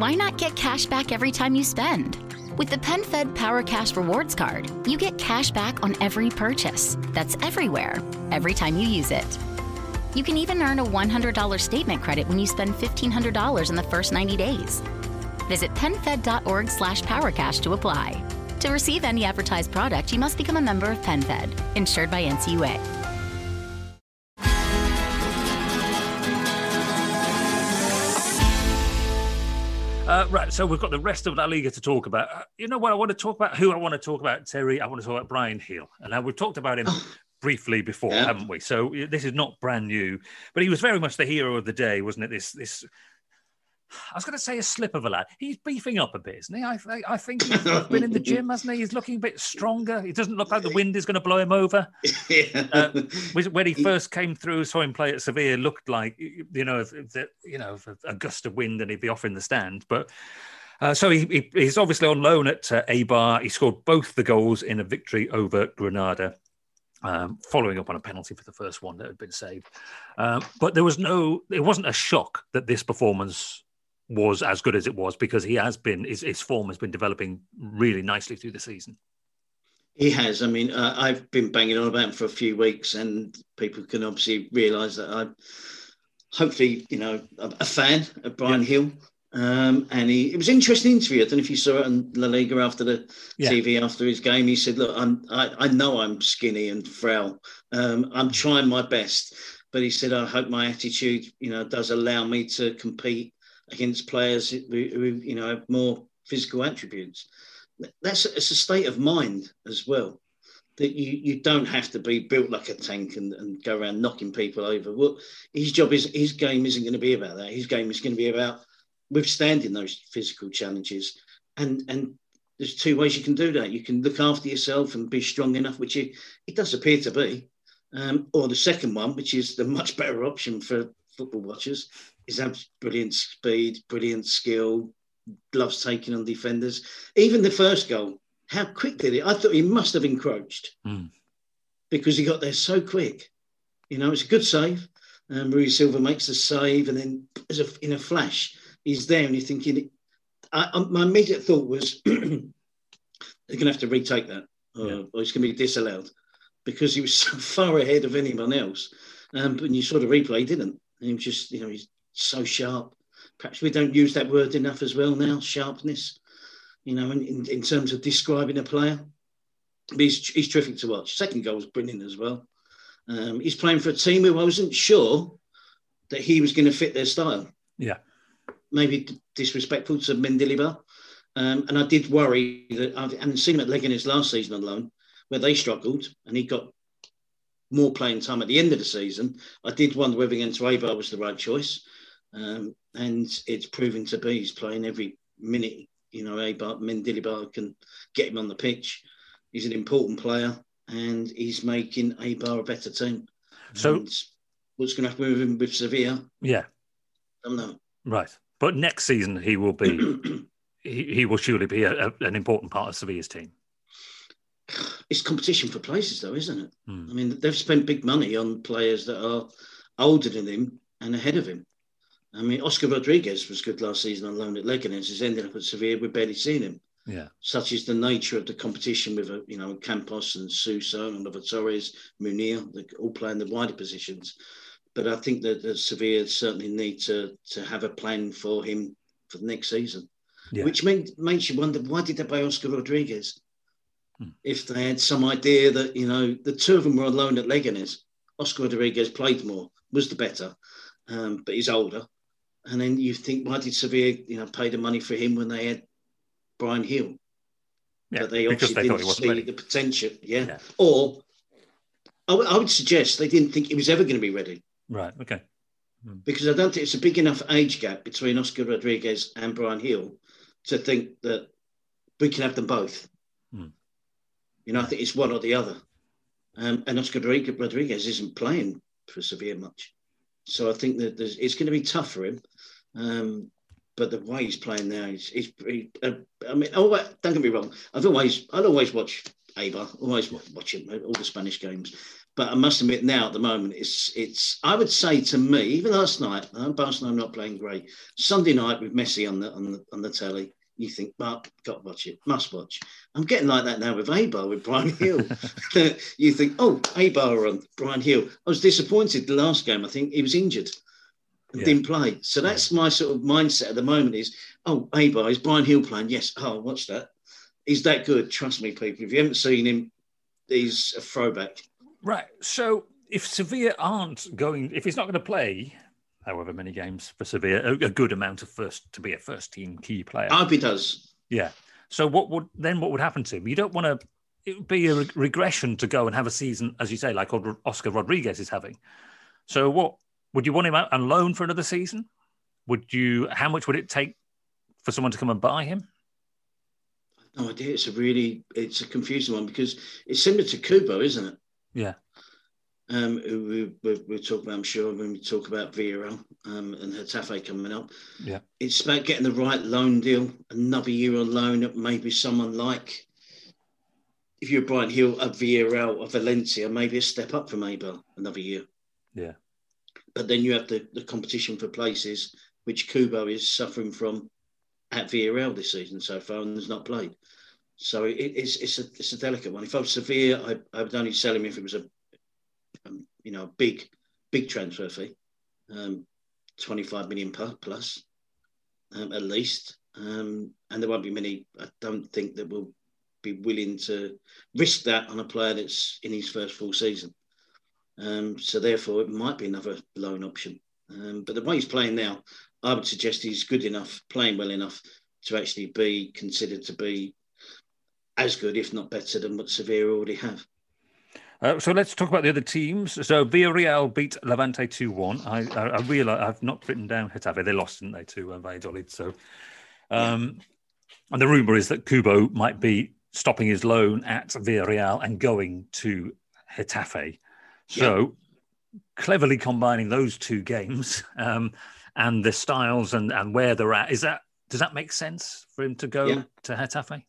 Why not get cash back every time you spend? With the PenFed Power Cash Rewards Card, you get cash back on every purchase. That's everywhere, every time you use it. You can even earn a $100 statement credit when you spend $1,500 in the first 90 days. Visit PenFed.org slash PowerCash to apply. To receive any advertised product, you must become a member of PenFed, insured by NCUA. Uh, right, so we've got the rest of La Liga to talk about. Uh, you know what? I want to talk about who I want to talk about, Terry. I want to talk about Brian Gil. And now we've talked about him briefly before, yeah. haven't we? So this is not brand new, but he was very much the hero of the day, wasn't it? This this I was going to say a slip of a lad. He's beefing up a bit, isn't he? I, I, I think he's been in the gym, hasn't he? He's looking a bit stronger. He doesn't look like the wind is going to blow him over. yeah. Uh, when he first came through, saw him play at Sevilla, looked like you know, if, if the, you know, a gust of wind and he'd be off in the stand. But uh, so he, he, he's obviously on loan at uh, Eibar. He scored both the goals in a victory over Granada. Um, following up on a penalty for the first one that had been saved, uh, but there was no, it wasn't a shock that this performance was as good as it was because he has been his, his form has been developing really nicely through the season. He has. I mean, uh, I've been banging on about him for a few weeks, and people can obviously realise that I'm hopefully, you know, a, fan of Brian yeah. Gil. Um, and he, it was an interesting interview. I don't know if you saw it on La Liga after the yeah. TV after his game. He said, "Look, I'm, I, I know I'm skinny and frail. Um, I'm trying my best, but he said, I hope my attitude, you know, does allow me to compete against players who, who you know have more physical attributes. That's it's a state of mind as well. That you, you don't have to be built like a tank and, and go around knocking people over. Well, his job is his game isn't going to be about that. His game is going to be about withstanding those physical challenges. And and there's two ways you can do that. You can look after yourself and be strong enough, which it, does appear to be. Um, or the second one, which is the much better option for football watchers, He's had brilliant speed, brilliant skill, loves taking on defenders. Even the first goal, how quick did it? I thought he must have encroached mm. because he got there so quick. You know, it's a good save. Um, Rui Silva makes the save, and then as a, in a flash, he's there, and you're thinking. I, my immediate thought was they're going to have to retake that, or, yeah. or it's going to be disallowed because he was so far ahead of anyone else. Um, but when you saw the replay, he didn't. He was just, you know, he's so sharp. Perhaps we don't use that word enough as well now, sharpness, you know, in, in, in terms of describing a player. But he's, he's terrific to watch. Second goal was brilliant as well. Um, he's playing for a team who I wasn't sure that he was going to fit their style. Yeah. Maybe disrespectful to Mendilibar. Um, and I did worry that I hadn't seen him at Leganes last season alone, where they struggled and he got more playing time at the end of the season. I did wonder whether against Eibar was the right choice. Um, and it's proven to be. He's playing every minute. You know, Eibar, Mendilibar can get him on the pitch. He's an important player and he's making Eibar a better team. So, and what's going to happen with him with Sevilla? Yeah. I don't know. Right. But next season, he will be, he, he will surely be a, a, an important part of Sevilla's team. It's competition for places, though, isn't it? Mm. I mean, they've spent big money on players that are older than him and ahead of him. I mean, Oscar Rodriguez was good last season on loan at Leganés. He's ended up at Sevilla. We've barely seen him. Yeah. Such is the nature of the competition with, uh, you know, Campos and Suso and Oliver Torres, Munir, all playing the wider positions. But I think that, that Sevilla certainly need to to have a plan for him for the next season. Yeah. Which make, makes you wonder why did they buy Oscar Rodriguez? Hmm. If they had some idea that, you know, the two of them were on loan at Leganés, Oscar Rodriguez played more, was the better, um, but he's older and then you think, why did Sevilla, you know, pay the money for him when they had Brian Gil? Yeah, but they obviously they didn't see ready. the potential. Yeah. yeah. Or I, w- I would suggest they didn't think he was ever going to be ready. Right. Okay. Hmm. Because I don't think it's a big enough age gap between Oscar Rodriguez and Brian Gil to think that we can have them both. You know, I think it's one or the other. Um, and Oscar Rodriguez isn't playing for Sevilla much. So I think that it's going to be tough for him. Um, but the way he's playing now, he's, he's uh, I mean, oh, don't get me wrong. I've always, I'll always watch Eibar, always watch him, all the Spanish games. But I must admit now at the moment, it's, it's. I would say to me, even last night, uh, Barcelona not playing great. Sunday night with Messi on the on the on the telly, you think, Mark, got to watch it, must watch. I'm getting like that now with Eibar, with Brian Gil. you think, oh, Eibar on Brian Gil. I was disappointed the last game. I think he was injured and yeah. didn't play. So that's my sort of mindset at the moment is, oh, Eibar, is Brian Gil playing? Yes. Oh, watch that. He's that good. Trust me, people. If you haven't seen him, he's a throwback. Right. So if Sevilla aren't going, if he's not going to play, however many games for Sevilla, a, a, good amount of first to be a first team key player. I hope he does. Yeah. So what would then what would happen to him? You don't want to. It would be a re- regression to go and have a season, as you say, like Oscar Rodriguez is having. So what would you want him out and loan for another season? would you? How much would it take for someone to come and buy him? No idea. It's a really it's a confusing one because it's similar to Kubo, isn't it? Yeah. Um, we, we, we'll talk about, I'm sure, when we talk about Villarreal um, and Getafe coming up. Yeah. It's about getting the right loan deal, another year on loan maybe someone like, if you're Brian Gil, at Villarreal or Valencia, maybe a step up from Eibar another year. Yeah. But then you have the, the competition for places, which Kubo is suffering from at Villarreal this season so far and has not played. So it, it's it's a it's a delicate one. If I was Sevilla, I, I would only sell him if it was a, you know, big big transfer fee, um, twenty five million plus, um, at least. Um, and there won't be many. I don't think that will be willing to risk that on a player that's in his first full season. Um, so therefore, it might be another loan option. Um, but the way he's playing now, I would suggest he's good enough, playing well enough to actually be considered to be as good, if not better, than what Sevilla already have. Uh, so let's talk about the other teams. So Villarreal beat Levante 2 1. I, I, I realise I've not written down Getafe. They lost, didn't they, to uh, Valladolid? So, um, yeah. and the rumour is that Kubo might be stopping his loan at Villarreal and going to Getafe. So, yeah. cleverly combining those two games um, and the styles and, and where they're at, is that does that make sense for him to go yeah. to Getafe?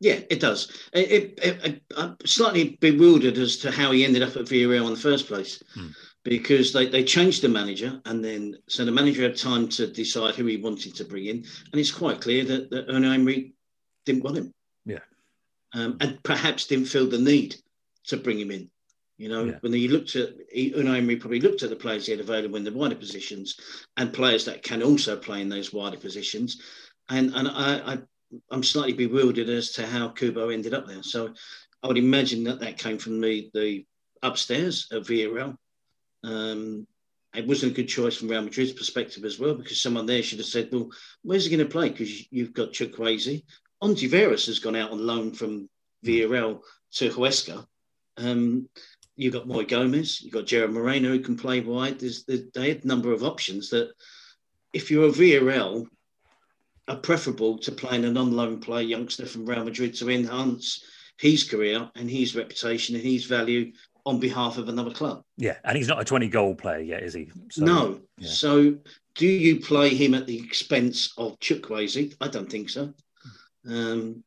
Yeah, it does. It, it, it, I'm slightly bewildered as to how he ended up at Villarreal in the first place, hmm. because they, they changed the manager, and then so the manager had time to decide who he wanted to bring in, and it's quite clear that, that Unai Emery didn't want him. Yeah, um, and perhaps didn't feel the need to bring him in. You know, yeah. when he looked at Unai Emery probably looked at the players he had available in the wider positions and players that can also play in those wider positions, and and I, I I'm slightly bewildered as to how Kubo ended up there. So I would imagine that that came from the, the upstairs at VRL. Um, it wasn't a good choice from Real Madrid's perspective as well, because someone there should have said, well, where's he going to play? Because you've got Chukwueze. Ontiveros has gone out on loan from VRL to Huesca. Um, you've got Moi Gomez, you've got Gerard Moreno who can play wide. There's, they had a number of options that if you're a Villarreal, are preferable to playing a non-loan player youngster from Real Madrid to enhance his career and his reputation and his value on behalf of another club. Yeah, and he's not a 20 goal player yet, is he? So, no. Yeah. So do you play him at the expense of Chukwueze? I don't think so. Um,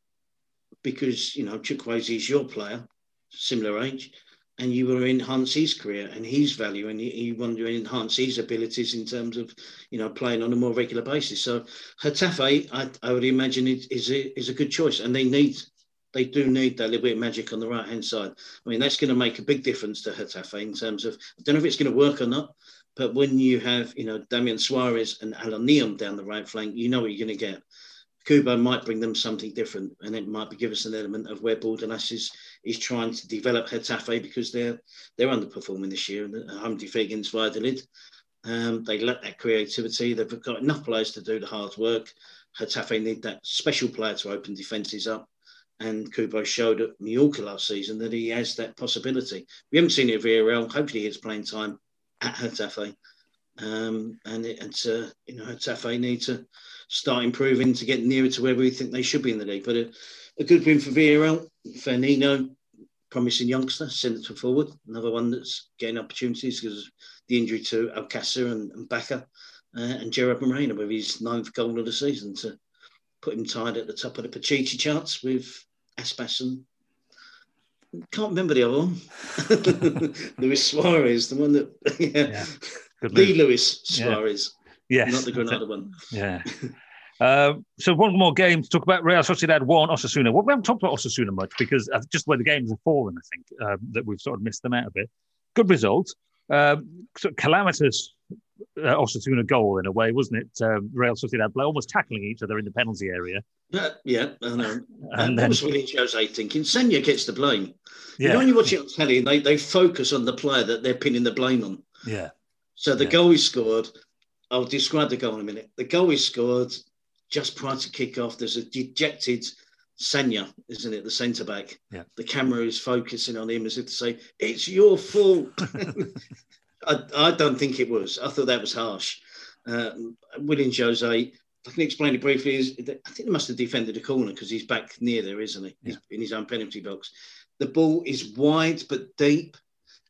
because, you know, Chukwueze is your player, similar age and you want to enhance his career and his value, and you, want to enhance his abilities in terms of, you know, playing on a more regular basis. So Getafe, I, I would imagine, is a, is a good choice, and they need, they do need that little bit of magic on the right hand side. I mean, that's going to make a big difference to Getafe in terms of, I don't know if it's going to work or not, but when you have, you know, Damian Suarez and Allan Nyom down the right flank, you know what you're going to get. Kubo might bring them something different, and it might give us an element of where Bordalas is is trying to develop Getafe because they're they're underperforming this year. And home defeat against Valladolid, um, they lack that creativity. They've got enough players to do the hard work. Getafe need that special player to open defences up. And Kubo showed at Mallorca last season that he has that possibility. We haven't seen it at Villarreal. Hopefully, he's playing time at Getafe. Um, and it, it's, uh, you know, Getafe need to start improving to get nearer to where we think they should be in the league. But a, a good win for Villarreal. Fer Niño, promising youngster, centre forward, another one that's getting opportunities because the injury to Alcacer and, and Bacca, uh, and Gerard Moreno with his ninth goal of the season to put him tied at the top of the Pichichi charts with Aspas and can't remember the other one. Luis Suarez, the one that yeah, yeah. the Luis Suarez. Yes. Not the Granada one. Yeah. Uh, so one more game to talk about Real Sociedad one Osasuna. Well, we haven't talked about Osasuna much because just where the games have fallen, I think uh, that we've sort of missed them out a bit. Good result. Um, sort of calamitous uh, Osasuna goal in a way, wasn't it? Um, Real Sociedad play almost tackling each other in the penalty area. Uh, yeah, I know. And then, was Willian Jose thinking? Sagnan gets the blame. Yeah. You know, when you watch it on telly, they, they focus on the player that they're pinning the blame on. Yeah. So the yeah. goal he scored, I'll describe the goal in a minute. The goal he scored just prior to kick off, there's a dejected Sagnan, isn't it? The centre back. Yeah. The camera is focusing on him as if to say, It's your fault. I, I, don't think it was. I thought that was harsh. Uh, Willian Jose, I can explain it briefly. Is I think he must have defended a corner because he's back near there, isn't he? He's in his own penalty box. The ball is wide but deep,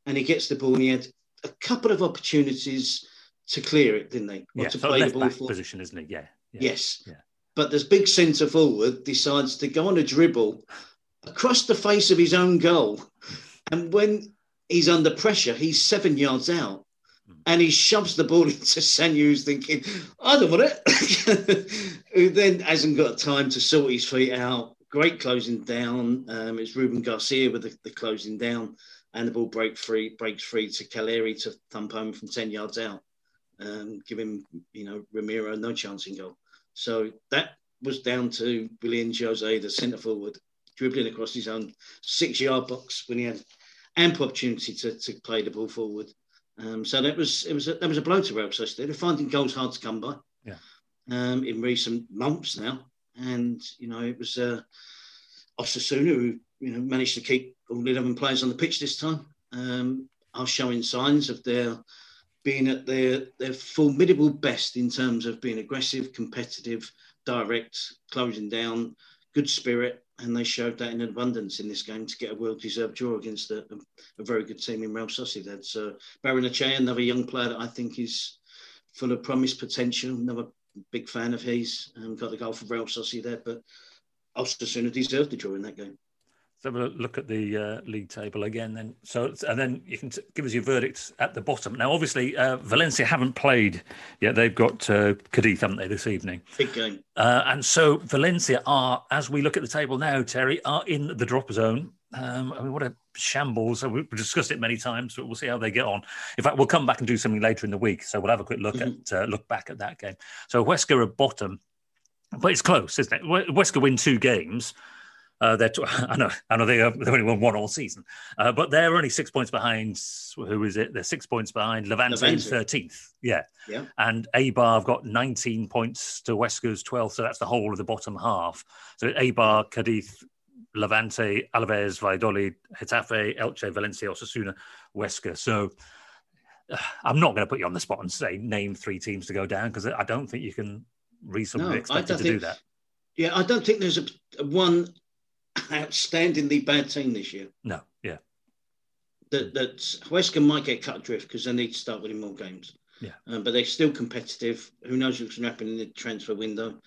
and he gets the ball. And he had a couple of opportunities to clear it, didn't they? Yeah, to play the ball back for. position, isn't it? Yeah. Yeah. Yes. Yeah. But this big centre forward decides to go on a dribble across the face of his own goal. And when he's under pressure, he's seven yards out. And he shoves the ball into Sagnan, who's thinking, I don't want it. Who then hasn't got time to sort his feet out. Great closing down. Um, it's Ruben Garcia with the, the closing down. And the ball break free, breaks free to Calleri to thump home from 10 yards out. Um, giving, you know, Remiro no chance in goal. So that was down to Willian Jose, the centre forward, dribbling across his own six yard box when he had ample opportunity to, to play the ball forward. Um, so that was it was a, that was a blow to Real Sociedad. They're finding goals hard to come by. Yeah. Um, in recent months now, and you know it was uh, Osasuna who you know managed to keep all eleven players on the pitch this time. Um, are showing signs of their being at their their formidable best in terms of being aggressive, competitive, direct, closing down, good spirit, and they showed that in abundance in this game to get a well-deserved draw against a, a, very good team in Real Sociedad. So Baron Barrenechea, another young player that I think is full of promise, potential. Another big fan of his, um, got the goal for Real Sociedad, but Osasuna deserved the draw in that game. Let's have a look at the uh, league table again, then. So, and then you can t- give us your verdicts at the bottom. Now, obviously, uh, Valencia haven't played yet. They've got uh, Cadiz, haven't they, this evening? Big game. Uh, and so Valencia are, as we look at the table now, Terry, are in the drop zone. Um, I mean, what a shambles. We've discussed it many times, but we'll see how they get on. In fact, we'll come back and do something later in the week. So we'll have a quick look Mm-hmm. at uh, look back at that game. So Huesca are bottom, but it's close, isn't it? Huesca win two games. Uh, they're tw- I know, I know they, uh, they've only won one all season, uh, but they're only six points behind. Who is it? They're six points behind Levante, Levante. thirteenth. Yeah, Yeah. and Eibar have got nineteen points to Huesca's twelve, so that's the whole of the bottom half. So Eibar, Cadiz, Levante, Alaves, Valladolid, Getafe, Elche, Valencia, Osasuna, Wesker. So uh, I'm not going to put you on the spot and say name three teams to go down because I don't think you can reasonably No, expect to do that. Yeah, I don't think there's a, a one outstandingly bad team this year. No, yeah, that that Huesca might get cut adrift because they need to start winning more games. Yeah. Um, but they're still competitive. Who knows what's going to happen in the transfer window?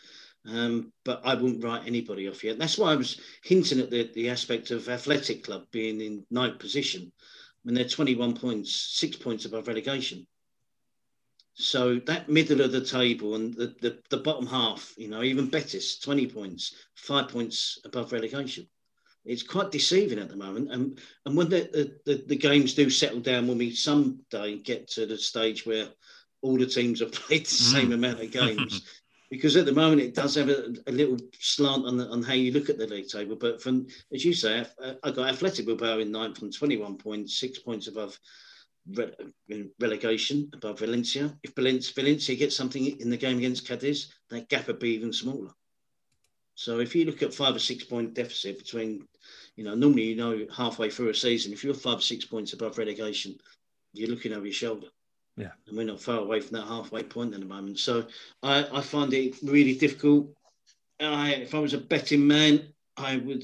Um, but I wouldn't write anybody off yet. That's why I was hinting at the, the aspect of Athletic Club being in ninth position when they're 21 points, six points above relegation. So that middle of the table and the, the, the bottom half, you know, even Betis, 20 points, five points above relegation it's quite deceiving at the moment. And and when the, the, the games do settle down, when we someday get to the stage where all the teams have played the same mm. amount of games, because at the moment it does have a, a little slant on, the, on how you look at the league table. But from as you say, I, uh, I got Athletic Bilbao in ninth on 21 points, six points above re- relegation, above Valencia. If Valencia, Valencia gets something in the game against Cadiz, that gap would be even smaller. So if you look at five or six point deficit between, you know, normally you know halfway through a season, if you're five or six points above relegation, you're looking over your shoulder. Yeah. And we're not far away from that halfway point at the moment. So I, I find it really difficult. I, if I was a betting man, I would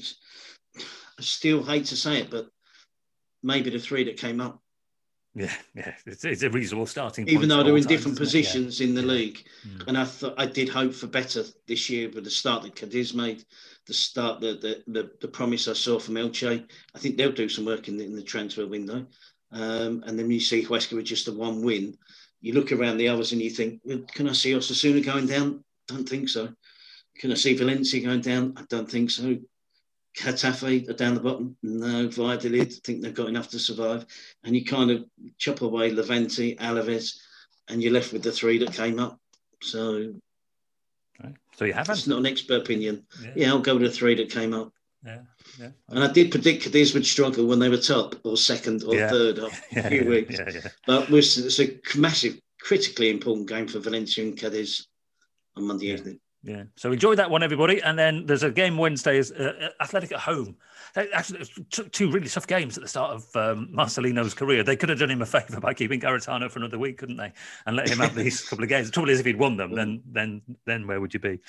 I still hate to say it, but maybe the three that came up, yeah, yeah. It's, it's a reasonable starting point. even though they're in different isn't? Yeah. positions in the league. And I thought I did hope for better this year but the start that Cadiz made, the start, the the, the, the promise I saw from Elche. I think they'll do some work in the, in the transfer window. Um, and then you see Huesca with just a one win. You look around the others and you think, well, can I see Osasuna going down? Don't think so. Can I see Valencia going down? I don't think so. Getafe are down the bottom. No, Valladolid, I think they've got enough to survive. And you kind of chop away Levante, Alaves, and you're left with the three that came up. So Right. So you haven't. it's not an expert opinion. Yeah. Yeah, I'll go with the three that came up. Yeah, yeah. And I did predict Cadiz would struggle when they were top or second or Yeah. third after Yeah, a few weeks. But it was, it's a massive, critically important game for Valencia and Cadiz on Monday evening. Yeah. So enjoy that one, everybody. And then there's a game Wednesday is uh, uh Athletic at home. They actually, took two really tough games at the start of um, Marcelino's career. They could have done him a favour by keeping Garitano for another week, couldn't they? And let him have these couple of games. The trouble is, if he'd won them, then then then where would you be?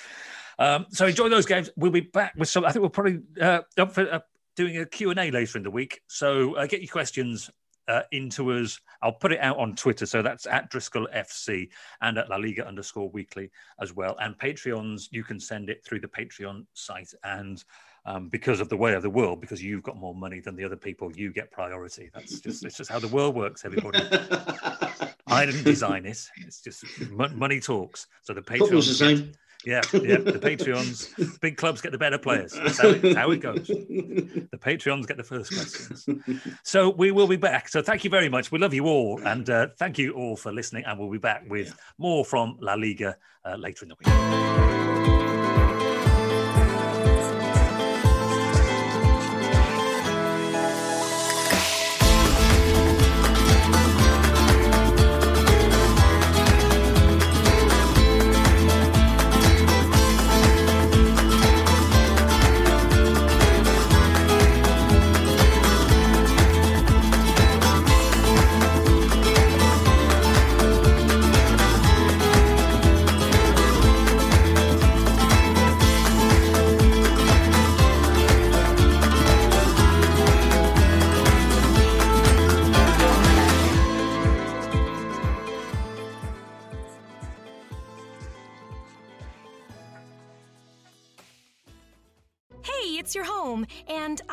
Um, so enjoy those games. We'll be back with some. I think we'll probably uh, up for uh, doing a Q and A later in the week. So uh, get your questions uh, into us. I'll put it out on Twitter. So that's at Driscoll FC and at La Liga underscore weekly as well. And Patreons, you can send it through the Patreon site. And um, because of the way of the world, because you've got more money than the other people, you get priority. That's just it's just how the world works, everybody. I didn't design it. It's just money talks. So the Patreon. Patreons. the same. Yeah, yeah. The Patreons, big clubs get the better players. That's how it, how it goes. The Patreons get the first questions. So we will be back. So thank you very much. We love you all, and uh, thank you all for listening. And we'll be back with more from La Liga uh, later in the week.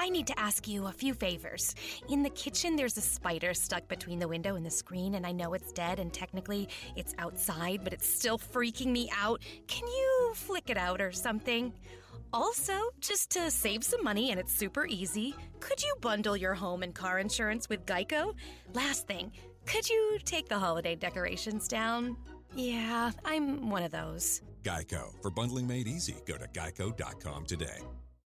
Need to ask you a few favors. In the kitchen, there's a spider stuck between the window and the screen, and I know it's dead, and technically it's outside, but it's still freaking me out. Can you flick it out or something? Also, just to save some money, and it's super easy, could you bundle your home and car insurance with Geico? Last thing, could you take the holiday decorations down? Yeah, I'm one of those. Geico. For bundling made easy, go to geico.com today.